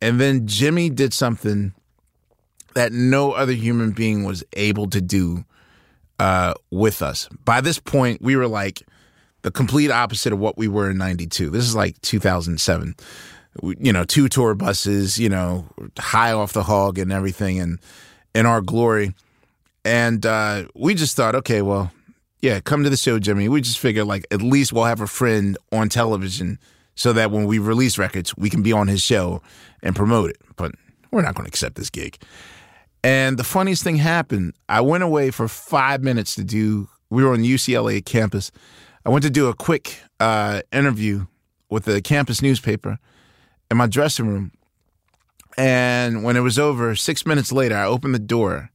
and then jimmy did something that no other human being was able to do uh, with us by this point we were like the complete opposite of what we were in 92 this is like 2007 we- you know, two tour buses, you know, high off the hog and everything, and in our glory. And uh, we just thought, okay, well, yeah, come to the show, Jimmy. We just figured like at least we'll have a friend on television so that when we release records, we can be on his show and promote it. But we're not going to accept this gig. And the funniest thing happened. I went away for five minutes to do. We were on UCLA campus. I went to do a quick uh, interview with the campus newspaper in my dressing room. And when it was over, six minutes later, I opened the door,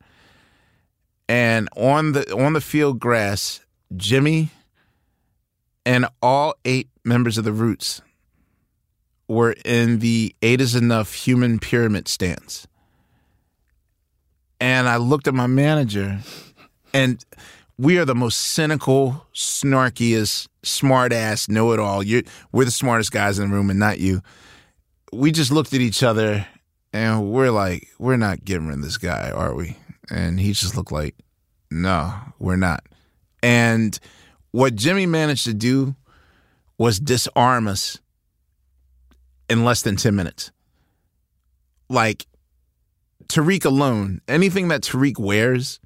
and on the on the field grass, Jimmy and all eight members of the Roots were in the eight is enough human pyramid stance. And I looked at my manager, and we are the most cynical, snarkiest, smart ass, know it all. We're the smartest guys in the room, and not you. We just looked at each other, and we're like, we're not getting rid of this guy, are we? And he just looked like, no, we're not. And what Jimmy managed to do was disarm us in less than 10 minutes. Like, Tariq alone, anything that Tariq wears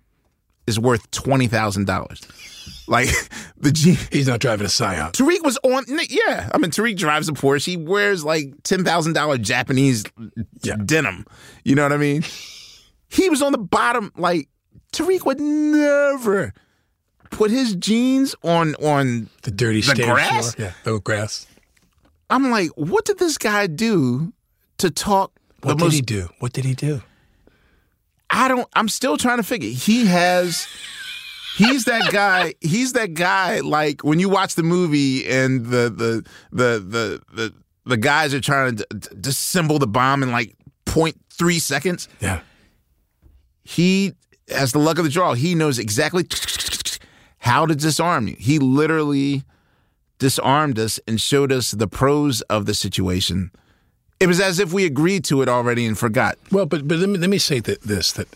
is worth $20,000. Like, the G. He's not driving a Scion. Tariq was on, yeah. I mean, Tariq drives a Porsche. He wears like $10,000 Japanese denim. You know what I mean? He was on the bottom. Like, Tariq would never put his jeans on on The dirty The grass? floor. Yeah, the grass. I'm like, what did this guy do to talk What did most he do? What did he do? I don't I'm still trying to figure. He has he's that guy, he's that guy like when you watch the movie and the the the the the, the guys are trying to d- disassemble the bomb in like 0.3 seconds. Yeah. He has the luck of the draw. He knows exactly how to disarm you. He literally disarmed us and showed us the pros of the situation. It was as if we agreed to it already and forgot. Well, but but let me let me say that this that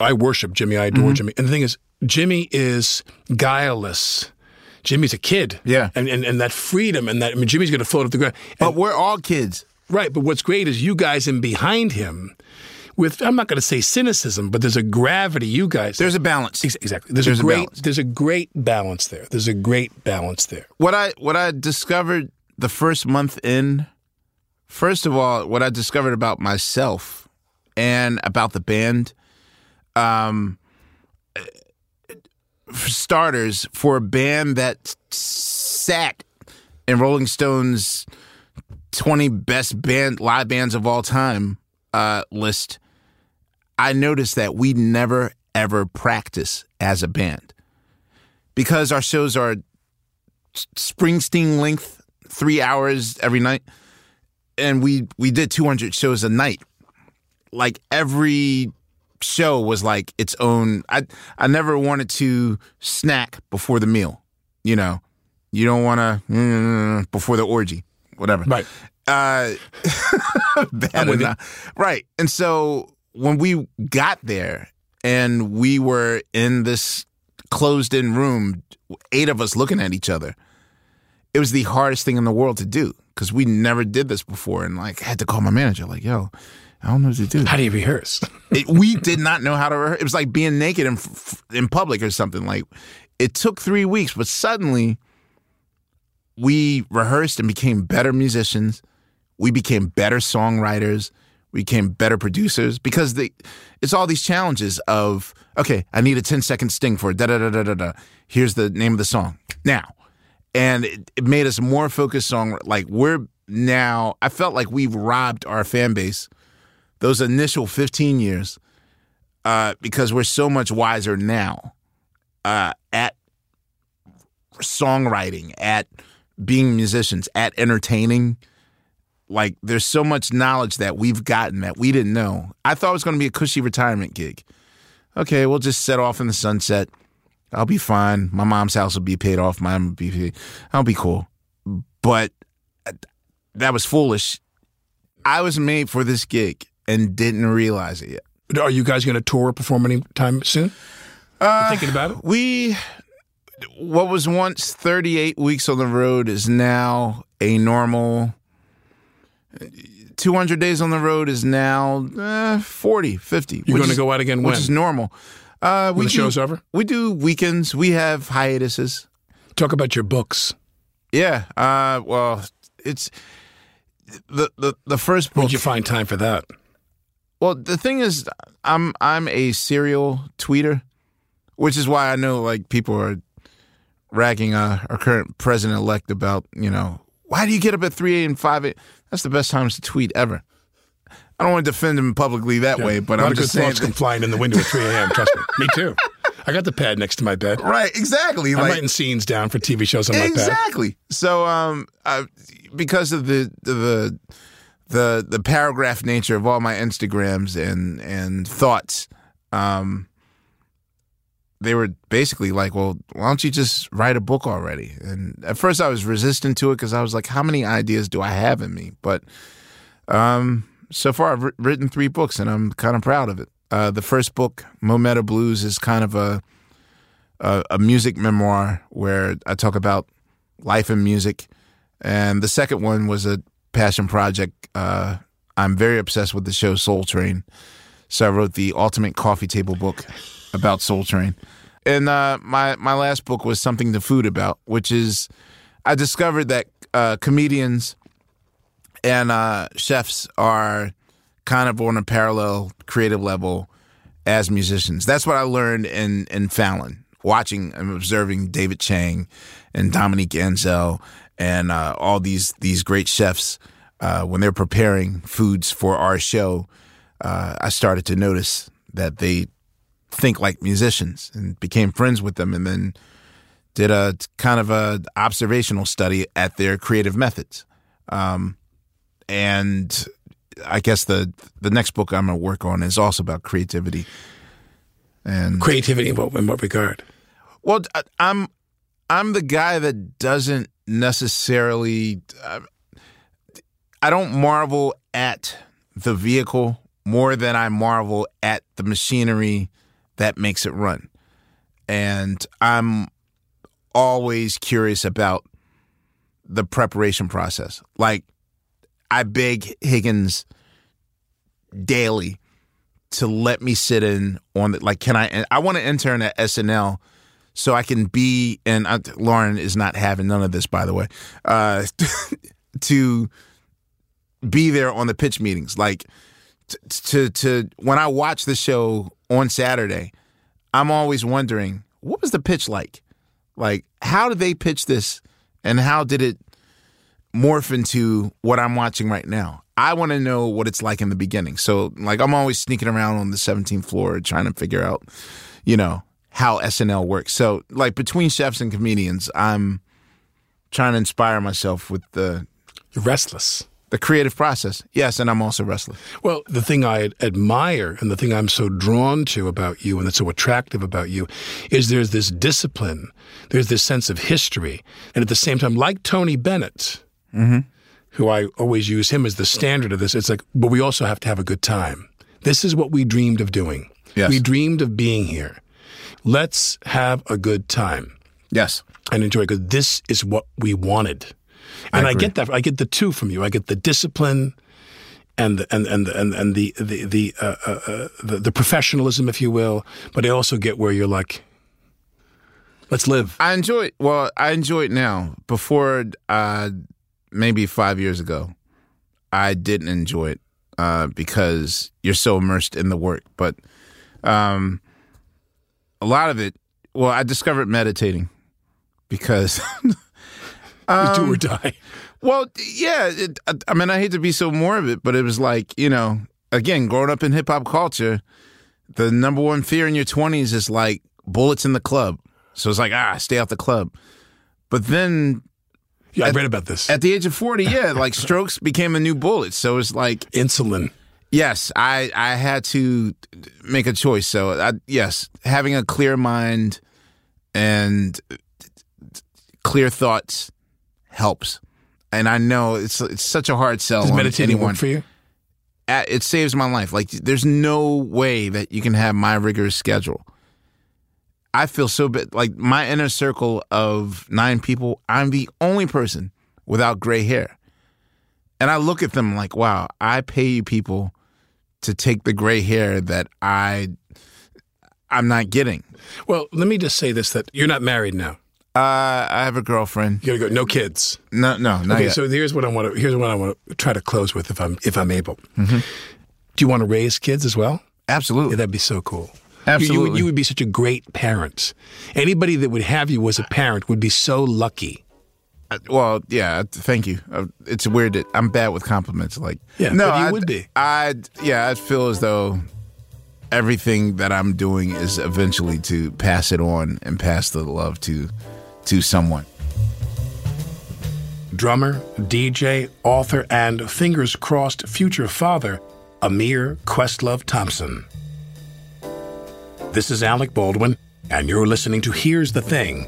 I worship Jimmy, I adore mm-hmm. Jimmy, and the thing is, Jimmy is guileless. Jimmy's a kid, Yeah. and and, and that freedom and that I mean, Jimmy's going to float up the ground. And- But we're all kids. right, but what's great is you guys in behind him. With I'm not going to say cynicism, but there's a gravity. You guys, There's a balance. Ex- exactly. There's, There's a a great. balance. there's a great balance there. There's a great balance there. What I what I discovered the first month in, first of all, what I discovered about myself and about the band, um, for starters, for a band that sat in Rolling Stone's twenty best band live bands of all time uh, list, I noticed that we never ever practice as a band. Because our shows are Springsteen length, three hours every night, and we we did 200 shows a night. Like every show was like its own. I I never wanted to snack before the meal. You know, you don't want to before the orgy, whatever. Right. Uh, bad enough. Right. And so when we got there and we were in this closed in room, eight of us looking at each other, it was the hardest thing in the world to do because we never did this before. And like, I had to call my manager, like, yo, I don't know what to do. How do you rehearse? It, we did not know how to rehearse. It was like being naked in, in public or something. Like, it took three weeks, but suddenly we rehearsed and became better musicians. We became better songwriters. We became better producers because the, it's all these challenges of, okay, I need a 10 second sting for it. Da da da da da da. Here's the name of the song. Now. And it, it made us more focused on, like, we're now, I felt like we've robbed our fan base those initial 15 years uh, because we're so much wiser now uh, at songwriting, at being musicians, at entertaining. Like, there's so much knowledge that we've gotten that we didn't know. I thought it was going to be a cushy retirement gig. Okay, we'll just set off in the sunset. I'll be fine. My mom's house will be paid off. Mine will be paid. I'll be cool. But that was foolish. I was made for this gig and didn't realize it yet. Are you guys going to tour, perform anytime soon? Uh, thinking about it? We, what was once 38 weeks on the road is now a normal 200 days on the road is now uh, 40, 50. You're going to go out again which is normal. Uh, we the do- show's over? We do weekends. We have hiatuses. Talk about your books. Yeah. Uh, well, it's the the the first book. Where'd you find time for that? Well, the thing is, I'm I'm a serial tweeter, which is why I know like people are ragging uh, our current president elect about you know why do you get up at three and five? a.m.? That's the best times to tweet ever. I don't want to defend him publicly that way, but I'm just saying. thoughts come flying in the window at 3 a.m. Trust me. Me too. I got the pad next to my bed. Right, exactly. I'm like writing scenes down for TV shows on my pad. exactly. So, um, uh, because of the the the the paragraph nature of all my Instagrams and and thoughts, um, they were basically like, "Well, why don't you just write a book already?" And at first, I was resistant to it because I was like, "How many ideas do I have in me?" But um, so far, I've written three books, and I'm kind of proud of it. Uh, the first book, Mo' Meta Blues, is kind of a a, a music memoir where I talk about life and music. And the second one was a passion project. Uh, I'm very obsessed with the show Soul Train. So I wrote the ultimate coffee table book about Soul Train. And uh, my, my last book was Something to Food About, which is I discovered that uh, comedians and uh, chefs are kind of on a parallel creative level as musicians. That's what I learned in in Fallon, watching and observing David Chang and Dominique Ansel and uh, all these these great chefs uh, when they're preparing foods for our show. Uh, I started to notice that they think like musicians and became friends with them, and then did a kind of a observational study at their creative methods. Um, and I guess the the next book I'm going to work on is also about creativity. And Creativity in what, in what regard? well, I- I'm I'm the guy that doesn't necessarily. Uh, I don't marvel at the vehicle more than I marvel at the machinery that makes it run, and I'm always curious about the preparation process. Like I beg Higgins daily to let me sit in on the like can I I want to intern at SNL so I can be and uh, Lorne is not having none of this by the way uh to be there on the pitch meetings. Like to to when I watch the show on Saturday I'm always wondering what was the pitch like? Like how did they pitch this and how did it morph into what I'm watching right now. I want to know what it's like in the beginning. So, like, I'm always sneaking around on the 17th floor trying to figure out, you know, how SNL works. So, like, between chefs and comedians, I'm trying to inspire myself with the You're restless. the creative process. Yes, and I'm also restless. Well, the thing I admire and the thing I'm so drawn to about you and that's so attractive about you is there's this discipline, there's this sense of history. And at the same time, like Tony Bennett, who I always use him as the standard of this, it's like, but we also have to have a good time. This is what we dreamed of doing. Yes. We dreamed of being here. Let's have a good time Yes. and enjoy because this is what we wanted. And I, agree. get that. I get the two from you. I get the discipline and the, and and and and the the the, uh, uh, uh, the the professionalism, if you will. But I also get where you're like, let's live. I enjoy it. Well, I enjoy it now. Before, uh, maybe five years ago, I didn't enjoy it uh, because you're so immersed in the work. But um, a lot of it, well, I discovered meditating because, It's do or die. well, yeah. It, I, I mean, I hate to be so morbid, but it was like you know, again, growing up in hip hop culture, the number one fear in your twenties is like bullets in the club. So it's like ah, stay out the club. But then Yeah, I read about this. At the age of 40, yeah, like strokes became a new bullet. So it's like, Insulin. yes, I, I had to make a choice. So, I, yes, having a clear mind and clear thoughts helps. And I know it's it's such a hard sell Does meditating anyone. work for you? Uh, It saves my life. Like, there's no way that you can have my rigorous schedule. I feel so bad. Like my inner circle of nine people, I'm the only person without gray hair. And I look at them like, wow, I pay you people to take the gray hair that I I'm not getting. Well, let me just say this: that you're not married now. Uh, I have a girlfriend. You gotta go. No kids. No, no, not okay, yet. so here's what I want to. Here's what I want to try to close with, if I'm if I'm able. Mm-hmm. Do you want to raise kids as well? Absolutely. Yeah, that'd be so cool. You- You, Absolutely. would, you would be such a great parent. Anybody that would have you as a parent would be so lucky. Uh, Well, yeah. Thank you. Uh, It's weird that I'm bad with compliments. Like, Yeah, no, you I would be. I yeah. I feel as though everything that I'm doing is eventually to pass it on and pass the love to to someone. Drummer, DJ, author, and fingers crossed future father, Ahmir Questlove Thompson. This is Alec Baldwin, and you're listening to Here's the Thing.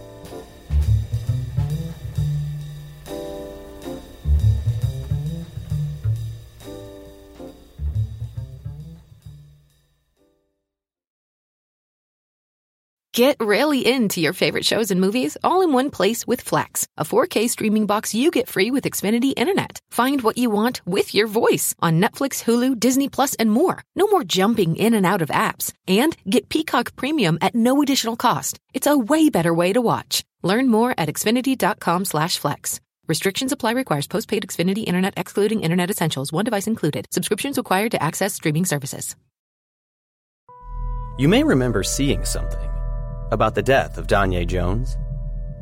Get really into your favorite shows and movies all in one place with Flex, a 4K streaming box you get free with Xfinity Internet. Find what you want with your voice on Netflix, Hulu, Disney Plus, and more. No more jumping in and out of apps. And get Peacock Premium at no additional cost. It's a way better way to watch. Learn more at xfinity.com slash flex. Restrictions apply requires postpaid Xfinity Internet excluding Internet Essentials. One device included. Subscriptions required to access streaming services. You may remember seeing something about the death of Danye Jones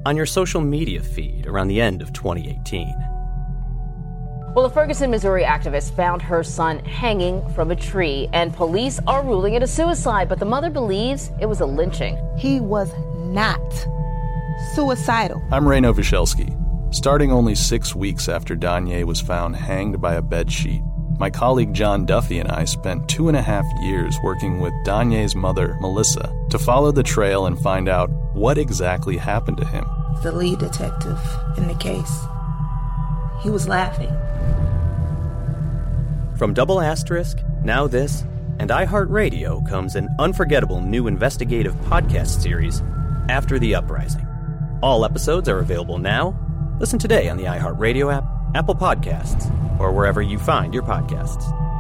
on your social media feed around the end of 2018. Well, a Ferguson, Missouri activist found her son hanging from a tree, and police are ruling it a suicide, but the mother believes it was a lynching. He was not suicidal. I'm Ray Nowosielski. Starting only six weeks after Danye was found hanged by a bedsheet, my colleague John Duffy and I spent two and a half years working with Danye's mother, Melissa, to follow the trail and find out what exactly happened to him. The lead detective in the case. He was laughing. From Double Asterisk, Now This, and iHeartRadio comes an unforgettable new investigative podcast series, After the Uprising. All episodes are available now. Listen today on the iHeartRadio app, Apple Podcasts, or wherever you find your podcasts.